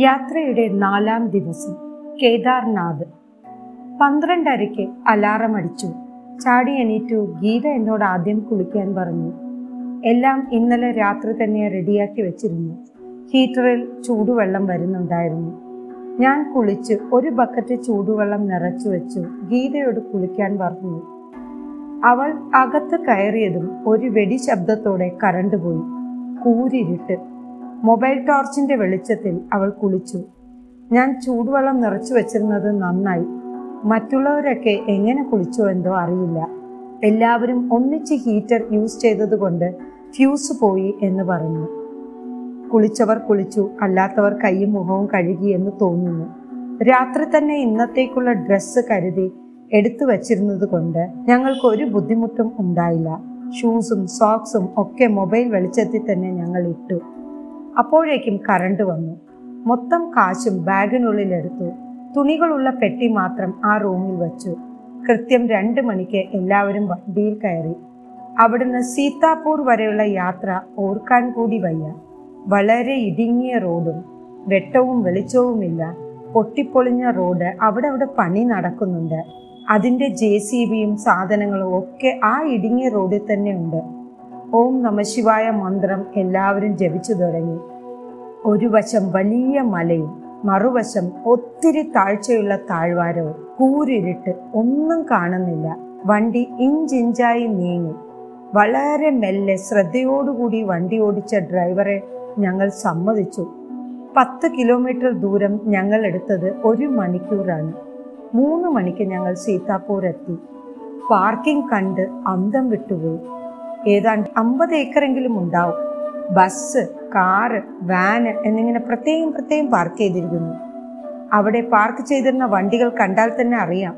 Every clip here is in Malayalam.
യാത്രയുടെ നാലാം ദിവസം. കേദാർനാഥ്. പന്ത്രണ്ടരയ്ക്ക് അലാറം അടിച്ചു ചാടി എണീറ്റു. ഗീത എന്നോട് ആദ്യം കുളിക്കാൻ പറഞ്ഞു. എല്ലാം ഇന്നലെ രാത്രി തന്നെ റെഡിയാക്കി വെച്ചിരുന്നു. ഹീറ്ററിൽ ചൂടുവെള്ളം വരുന്നുണ്ടായിരുന്നു. ഞാൻ കുളിച്ച് ഒരു ബക്കറ്റ് ചൂടുവെള്ളം നിറച്ചു വെച്ചു. ഗീതയോട് കുളിക്കാൻ പറഞ്ഞു. അവൾ അകത്ത് കയറിയതും ഒരു വെടി ശബ്ദത്തോടെ കറണ്ട് പോയി കൂരിരുട്ട്. മൊബൈൽ ടോർച്ചിന്റെ വെളിച്ചത്തിൽ അവൾ കുളിച്ചു. ഞാൻ ചൂടുവെള്ളം നിറച്ചു വെച്ചിരുന്നത് നന്നായി. മറ്റുള്ളവരൊക്കെ എങ്ങനെ കുളിച്ചോ എന്തോ അറിയില്ല. എല്ലാവരും ഒന്നിച്ച് ഹീറ്റർ യൂസ് ചെയ്തതുകൊണ്ട് ഫ്യൂസ് പോയി എന്ന് പറഞ്ഞു. കുളിച്ചവർ കുളിച്ചു അല്ലാത്തവർ കൈയും മുഖവും കഴുകി എന്ന് തോന്നുന്നു. രാത്രി തന്നെ ഇന്നത്തേക്കുള്ള ഡ്രസ്സ് കരുതി എടുത്തു വച്ചിരുന്നത് കൊണ്ട് ഞങ്ങൾക്ക് ഒരു ബുദ്ധിമുട്ടും ഉണ്ടായില്ല. ഷൂസും സോക്സും ഒക്കെ മൊബൈൽ വെളിച്ചത്തിൽ തന്നെ ഞങ്ങൾ ഇട്ടു. അപ്പോഴേക്കും കറണ്ട് വന്നു. മൊത്തം കാശും ബാഗിനുള്ളിൽ എടുത്തു. തുണികളുള്ള പെട്ടി മാത്രം ആ റൂമിൽ വച്ചു. കൃത്യം രണ്ട് മണിക്ക് എല്ലാവരും വണ്ടിയിൽ കയറി. അവിടുന്ന് സീതാപൂർ വരെയുള്ള യാത്ര ഓർക്കാൻ കൂടി വയ്യ. വളരെ ഇടുങ്ങിയ റോഡും വെട്ടവും വെളിച്ചവുമില്ല. പൊട്ടിപ്പൊളിഞ്ഞ റോഡ് അവിടെ അവിടെ പണി നടക്കുന്നുണ്ട്. അതിന്റെ ജെ സി ബിയും സാധനങ്ങളും ഒക്കെ ആ ഇടുങ്ങിയ റോഡിൽ തന്നെ ഉണ്ട്. ഓം നമശിവായ മന്ത്രം എല്ലാവരും ജപിച്ചു തുടങ്ങി. ഒരു വശം വലിയ മലയും മറുവശം ഒത്തിരി താഴ്ചയുള്ള താഴ്വാരവും കൂരിരുട്ട് ഒന്നും കാണുന്നില്ല. വണ്ടി ഇഞ്ചിഞ്ചായി നീങ്ങി. വളരെ മെല്ലെ ശ്രദ്ധയോടുകൂടി വണ്ടി ഓടിച്ച ഡ്രൈവറെ ഞങ്ങൾ സമ്മതിച്ചു. പത്ത് കിലോമീറ്റർ ദൂരം ഞങ്ങൾ എടുത്തത് ഒരു മണിക്കൂറാണ്. മൂന്ന് മണിക്ക് ഞങ്ങൾ സീതാപൂർ എത്തി പാർക്കിംഗ് കണ്ട് അന്തം വിട്ടുപോയി. ഏതാണ്ട് അമ്പത് ഏക്കറെങ്കിലും ഉണ്ടാവും. ബസ് കാറ് വാന് എന്നിങ്ങനെ പ്രത്യേകം പ്രത്യേകം പാർക്ക് ചെയ്തിരിക്കുന്നു. അവിടെ പാർക്ക് ചെയ്തിരുന്ന വണ്ടികൾ കണ്ടാൽ തന്നെ അറിയാം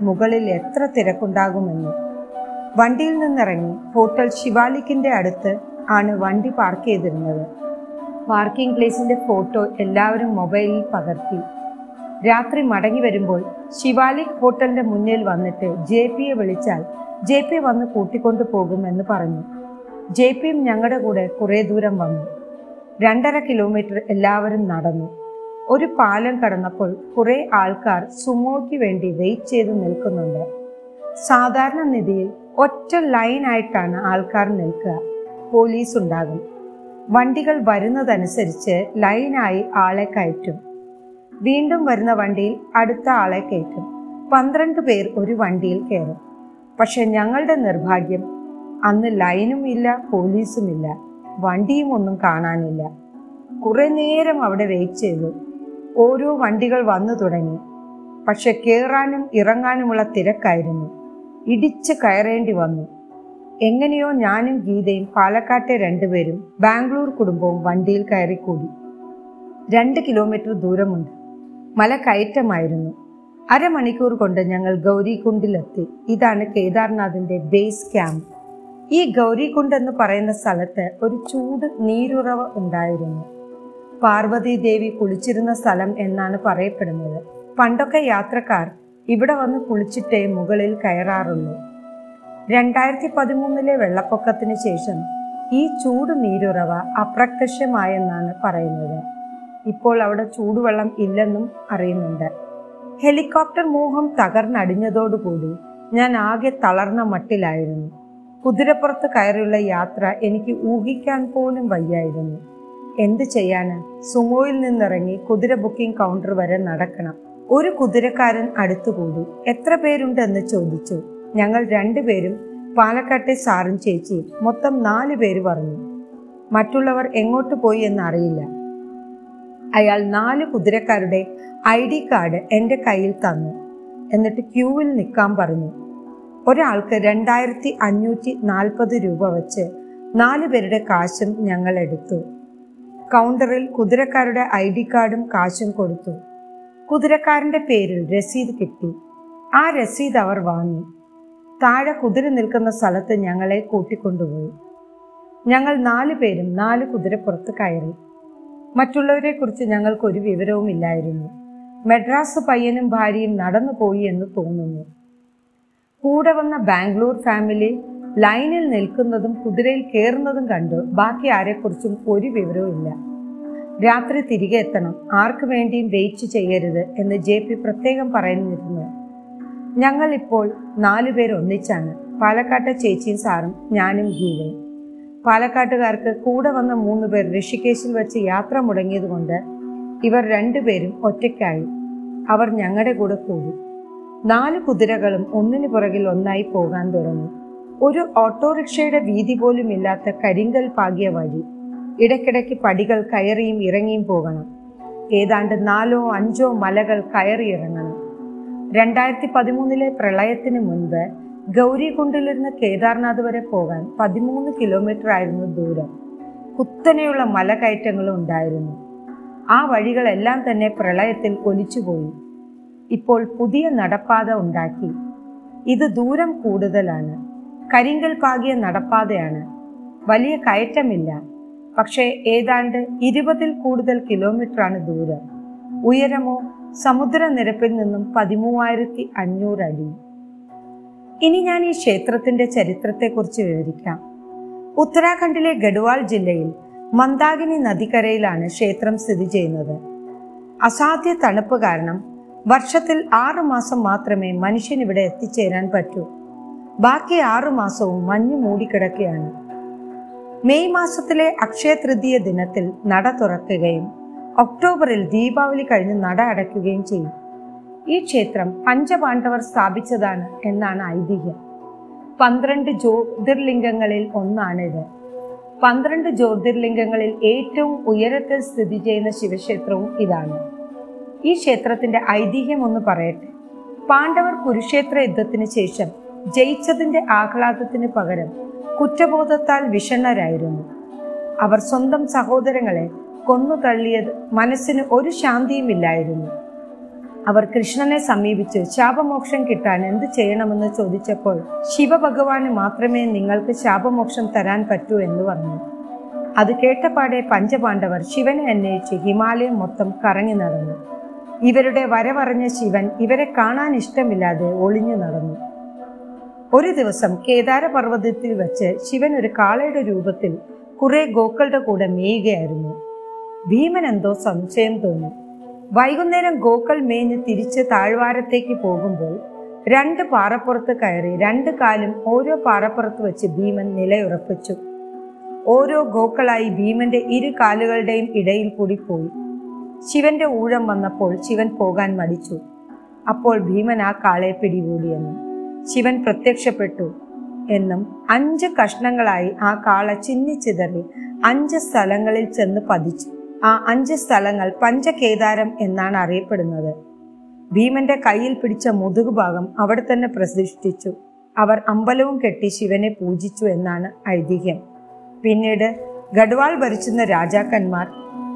മുകളിൽ എത്ര തിരക്കുണ്ടാകുമെന്ന്. വണ്ടിയിൽ നിന്നിറങ്ങി ഹോട്ടൽ ശിവാലിക്കിന്റെ അടുത്ത് ആണ് വണ്ടി പാർക്ക് ചെയ്തിരുന്നത്. പാർക്കിംഗ് പ്ലേസിന്റെ ഫോട്ടോ എല്ലാവരും മൊബൈലിൽ പകർത്തി. രാത്രി മടങ്ങി വരുമ്പോൾ ശിവാലിക് ഹോട്ടലിന്റെ മുന്നിൽ വന്നിട്ട് ജെ പിയെ വിളിച്ചാൽ ജെ പി വന്ന് കൂട്ടിക്കൊണ്ടു പോകുമെന്ന് പറഞ്ഞു. ജെ പിയും ഞങ്ങളുടെ കൂടെ കുറേ ദൂരം വന്നു. രണ്ടര കിലോമീറ്റർ എല്ലാവരും നടന്നു. ഒരു പാലം കടന്നപ്പോൾ കുറേ ആൾക്കാർ സുമോയ്ക്ക് വേണ്ടി വെയിറ്റ് ചെയ്ത് നിൽക്കുന്നുണ്ട്. സാധാരണ നിധിയിൽ ഒറ്റ ലൈനായിട്ടാണ് ആൾക്കാർ നിൽക്കുക. പോലീസ് ഉണ്ടാകും വണ്ടികൾ വരുന്നതനുസരിച്ച് ലൈനായി ആളെ കയറ്റും. വീണ്ടും വരുന്ന വണ്ടിയിൽ അടുത്ത ആളെ കയറ്റും. പന്ത്രണ്ട് പേർ ഒരു വണ്ടിയിൽ കയറും. പക്ഷെ ഞങ്ങളുടെ നിർഭാഗ്യം അന്ന് ലൈനും ഇല്ല പോലീസും ഇല്ല വണ്ടിയും ഒന്നും കാണാനില്ല. കുറെ നേരം അവിടെ വെയിറ്റ് ചെയ്തു. ഓരോ വണ്ടികൾ വന്നു തുടങ്ങി. പക്ഷെ കയറാനും ഇറങ്ങാനുമുള്ള തിരക്കായിരുന്നു. ഇടിച്ച് കയറേണ്ടി വന്നു. എങ്ങനെയോ ഞാനും ഗീതയും പാലക്കാട്ടെ രണ്ടുപേരും ബാംഗ്ലൂർ കുടുംബവും വണ്ടിയിൽ കയറിക്കൂടി. രണ്ട് കിലോമീറ്റർ ദൂരമുണ്ട്. മല കയറ്റമായിരുന്നു. അരമണിക്കൂർ കൊണ്ട് ഞങ്ങൾ ഗൗരികുണ്ടിലെത്തി. ഇതാണ് കേദാർനാഥിന്റെ ബേസ് ക്യാമ്പ് ഈ ഗൗരികുണ്ട് എന്ന് പറയുന്ന സ്ഥലത്ത് ഒരു ചൂട് നീരുറവ് ഉണ്ടായിരുന്നു. പാർവതി ദേവി കുളിച്ചിരുന്ന സ്ഥലം എന്നാണ് പറയപ്പെടുന്നത്. പണ്ടൊക്കെ യാത്രക്കാർ ഇവിടെ വന്ന് കുളിച്ചിട്ടേ മുകളിൽ കയറാറുള്ളൂ. രണ്ടായിരത്തി പതിമൂന്നിലെ വെള്ളപ്പൊക്കത്തിന് ശേഷം ഈ ചൂട് നീരുറവ അപ്രത്യക്ഷമായെന്നാണ് പറയുന്നത്. ഇപ്പോൾ അവിടെ ചൂടുവെള്ളം ഇല്ലെന്നും അറിയുന്നുണ്ട്. ഹെലികോപ്റ്റർ മോഹം തകർന്നടിഞ്ഞതോടുകൂടി ഞാൻ ആകെ തളർന്ന മട്ടിലായിരുന്നു. കുതിരപ്പുറത്ത് കയറിയുള്ള യാത്ര എനിക്ക് ഊഹിക്കാൻ പോലും വയ്യായിരുന്നു. എന്ത് ചെയ്യാന് സുമോയിൽ നിന്നിറങ്ങി കുതിര ബുക്കിംഗ് കൗണ്ടർ വരെ നടക്കണം. ഒരു കുതിരക്കാരൻ അടുത്തുകൂടി. എത്ര പേരുണ്ടെന്ന് ചോദിച്ചു. ഞങ്ങൾ രണ്ടുപേരും പാലക്കാട്ടെ സാറും ചേച്ചിയും മൊത്തം നാല് പേര് പറഞ്ഞു. മറ്റുള്ളവർ എങ്ങോട്ട് പോയി എന്ന് അറിയില്ല അയാൾ നാല് കുതിരക്കാരുടെ ഐ ഡി കാർഡ് എന്റെ കയ്യിൽ തന്നു. എന്നിട്ട് ക്യൂവിൽ നിൽക്കാൻ പറഞ്ഞു. ഒരാൾക്ക് രണ്ടായിരത്തി അഞ്ഞൂറ്റി നാൽപ്പത് രൂപ വെച്ച് നാല് പേരുടെ കാശും ഞങ്ങൾ എടുത്തു. കൗണ്ടറിൽ കുതിരക്കാരുടെ ഐ ഡി കാർഡും കാശും കൊടുത്തു. കുതിരക്കാരന്റെ പേരിൽ രസീത് കിട്ടി. ആ രസീത് അവർ വാങ്ങി. താഴെ കുതിര നിൽക്കുന്ന സ്ഥലത്ത് ഞങ്ങളെ കൂട്ടിക്കൊണ്ടുപോയി. ഞങ്ങൾ നാലു പേരും നാല് കുതിരപ്പുറത്ത് കയറി. മറ്റുള്ളവരെ കുറിച്ച് ഞങ്ങൾക്ക് ഒരു വിവരവും ഇല്ലായിരുന്നു. മെഡ്രാസ് പയ്യനും ഭാര്യയും നടന്നു പോയി എന്ന് തോന്നുന്നു. കൂടെ വന്ന ബാംഗ്ലൂർ ഫാമിലി ലൈനിൽ നിൽക്കുന്നതും കുതിരയിൽ കയറുന്നതും കണ്ടു ബാക്കി ആരെക്കുറിച്ചും ഒരു വിവരവും ഇല്ല. രാത്രി തിരികെ എത്തണം. ആർക്കു വേണ്ടിയും വെയിറ്റ് ചെയ്യരുത് എന്ന് ജെ പി പ്രത്യേകം പറയുന്നിരുന്നു. ഞങ്ങൾ ഇപ്പോൾ നാലുപേർ ഒന്നിച്ചാണ് പാലക്കാട്ടെ ചേച്ചിയും സാറും ഞാനും ഗീതയും. പാലക്കാട്ടുകാർക്ക് കൂടെ വന്ന മൂന്ന് പേർ ഋഷികേശിൽ വെച്ച് യാത്ര മുടങ്ങിയതുകൊണ്ട് ഇവർ രണ്ടുപേരും ഒറ്റയ്ക്കായി. അവർ ഞങ്ങളുടെ കൂടെ കൂടി. നാല് കുതിരകളും ഒന്നിനു പുറകിൽ ഒന്നായി പോകാൻ തുടങ്ങി. ഒരു ഓട്ടോറിക്ഷയുടെ വീതി പോലും ഇല്ലാത്ത കരിങ്കൽ പാകിയ വഴി ഇടയ്ക്കിടയ്ക്ക് പടികൾ കയറിയും ഇറങ്ങിയും പോകണം. ഏതാണ്ട് നാലോ അഞ്ചോ മലകൾ കയറി ഇറങ്ങണം. രണ്ടായിരത്തി പതിമൂന്നിലെ പ്രളയത്തിന് മുൻപ് ഗൗരികുണ്ടിലിരുന്ന് കേദാർനാഥ് വരെ പോകാൻ പതിമൂന്ന് കിലോമീറ്റർ ആയിരുന്നു ദൂരം. കുത്തനെയുള്ള മലകയറ്റങ്ങളും ഉണ്ടായിരുന്നു. ആ വഴികളെല്ലാം തന്നെ പ്രളയത്തിൽ ഒലിച്ചുപോയി. ഇപ്പോൾ പുതിയ നടപ്പാത ഉണ്ടാക്കി. ഇത് ദൂരം കൂടുതലാണ്. കരിങ്കൽ പാകിയ നടപ്പാതയാണ്. വലിയ കയറ്റമില്ല. പക്ഷേ ഏതാണ്ട് ഇരുപതിൽ കൂടുതൽ കിലോമീറ്ററാണ് ദൂരം. ഉയരമോ സമുദ്രനിരപ്പിൽ നിന്നും പതിമൂവായിരത്തി അഞ്ഞൂറ് അടി. ഇനി ഞാൻ ഈ ക്ഷേത്രത്തിന്റെ ചരിത്രത്തെക്കുറിച്ച് വിവരിക്കാം. ഉത്തരാഖണ്ഡിലെ ഗഡ്വാൾ ജില്ലയിൽ മന്ദാകിനി നദിക്കരയിലാണ് ക്ഷേത്രം സ്ഥിതി ചെയ്യുന്നത്. അസാധ്യ തണുപ്പ് കാരണം വർഷത്തിൽ ആറു മാസം മാത്രമേ മനുഷ്യൻ ഇവിടെ എത്തിച്ചേരാൻ പറ്റൂ. ബാക്കി ആറു മാസവും മഞ്ഞ് മൂടിക്കിടക്കുകയാണ്. മെയ് മാസത്തിലെ അക്ഷയ തൃതീയ ദിനത്തിൽ നട തുറക്കുകയും ഒക്ടോബറിൽ ദീപാവലി കഴിഞ്ഞ് നട അടയ്ക്കുകയും ചെയ്യും. ഈ ക്ഷേത്രം പഞ്ചപാണ്ഡവർ സ്ഥാപിച്ചതാണ് എന്നാണ് ഐതിഹ്യം. പന്ത്രണ്ട് ജ്യോതിർലിംഗങ്ങളിൽ ഒന്നാണിത്. പന്ത്രണ്ട് ജ്യോതിർലിംഗങ്ങളിൽ ഏറ്റവും ഉയരത്തിൽ സ്ഥിതി ചെയ്യുന്ന ശിവക്ഷേത്രവും ഇതാണ്. ഈ ക്ഷേത്രത്തിന്റെ ഐതിഹ്യം ഒന്ന് പറയട്ടെ. പാണ്ഡവർ കുരുക്ഷേത്ര യുദ്ധത്തിന് ശേഷം ജയിച്ചതിന്റെ ആഹ്ലാദത്തിന് പകരം കുറ്റബോധത്താൽ വിഷണ്ണരായിരുന്നു. അവർ സ്വന്തം സഹോദരങ്ങളെ കൊന്നു തള്ളിയത് മനസ്സിന് ഒരു ശാന്തിയുമില്ലായിരുന്നു. അവർ കൃഷ്ണനെ സമീപിച്ച്. ശാപമോക്ഷം കിട്ടാൻ എന്ത് ചെയ്യണമെന്ന് ചോദിച്ചപ്പോൾ ശിവഭഗവാന് മാത്രമേ നിങ്ങൾക്ക് ശാപമോക്ഷം തരാൻ പറ്റൂ എന്ന് പറഞ്ഞു. അത് കേട്ടപാടെ പഞ്ചപാണ്ഡവർ ശിവനെ അന്വേഷിച്ച് ഹിമാലയം മൊത്തം കറങ്ങി നടന്നു. ഇവരുടെ വരവറിഞ്ഞ ശിവൻ ഇവരെ കാണാൻ ഇഷ്ടമില്ലാതെ ഒളിഞ്ഞു നടന്നു. ഒരു ദിവസം കേദാര പർവതത്തിൽ വെച്ച് ശിവൻ ഒരു കാളയുടെ രൂപത്തിൽ കുറെ ഗോക്കളുടെ കൂടെ മേയുകയായിരുന്നു. ഭീമൻ എന്തോ സംശയം തോന്നി. വൈകുന്നേരം ഗോക്കൾ മേഞ്ഞ് തിരിച്ച് താഴ്വാരത്തേക്ക് പോകുമ്പോൾ രണ്ട് പാറപ്പുറത്ത് കയറി രണ്ട് കാലും ഓരോ പാറപ്പുറത്ത് വെച്ച് ഭീമൻ നിലയുറപ്പിച്ചു. ഓരോ ഗോക്കളായി ഭീമന്റെ ഇരു കാലുകളുടെയും ഇടയിൽ കൂടി പോയി. ശിവന്റെ ഊഴം വന്നപ്പോൾ ശിവൻ പോകാൻ മടിച്ചു. അപ്പോൾ ഭീമൻ ആ കാളെ പിടികൂടിയെന്നും ശിവൻ പ്രത്യക്ഷപ്പെട്ടു എന്നും അഞ്ച് കഷ്ണങ്ങളായി ആ കാള ചിന്നിച്ചിതറി അഞ്ച് സ്ഥലങ്ങളിൽ ചെന്ന് പതിച്ചു. ആ അഞ്ച് സ്ഥലങ്ങൾ പഞ്ചകേദാരം എന്നാണ് അറിയപ്പെടുന്നത്. ഭീമന്റെ കയ്യിൽ പിടിച്ച മുതുകുഭാഗം അവിടെ തന്നെ പ്രതിഷ്ഠിച്ചു. അവർ അമ്പലവും കെട്ടി ശിവനെ പൂജിച്ചു എന്നാണ് ഐതിഹ്യം. പിന്നീട് ഗഡ്വാൾ ഭരിച്ചിരുന്ന രാജാക്കന്മാർ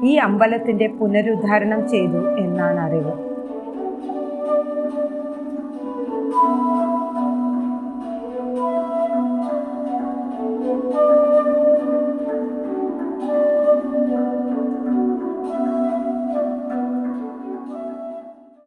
ഈ അമ്പലത്തിന്റെ പുനരുദ്ധാരണം ചെയ്തു എന്നാണ് അറിവ്.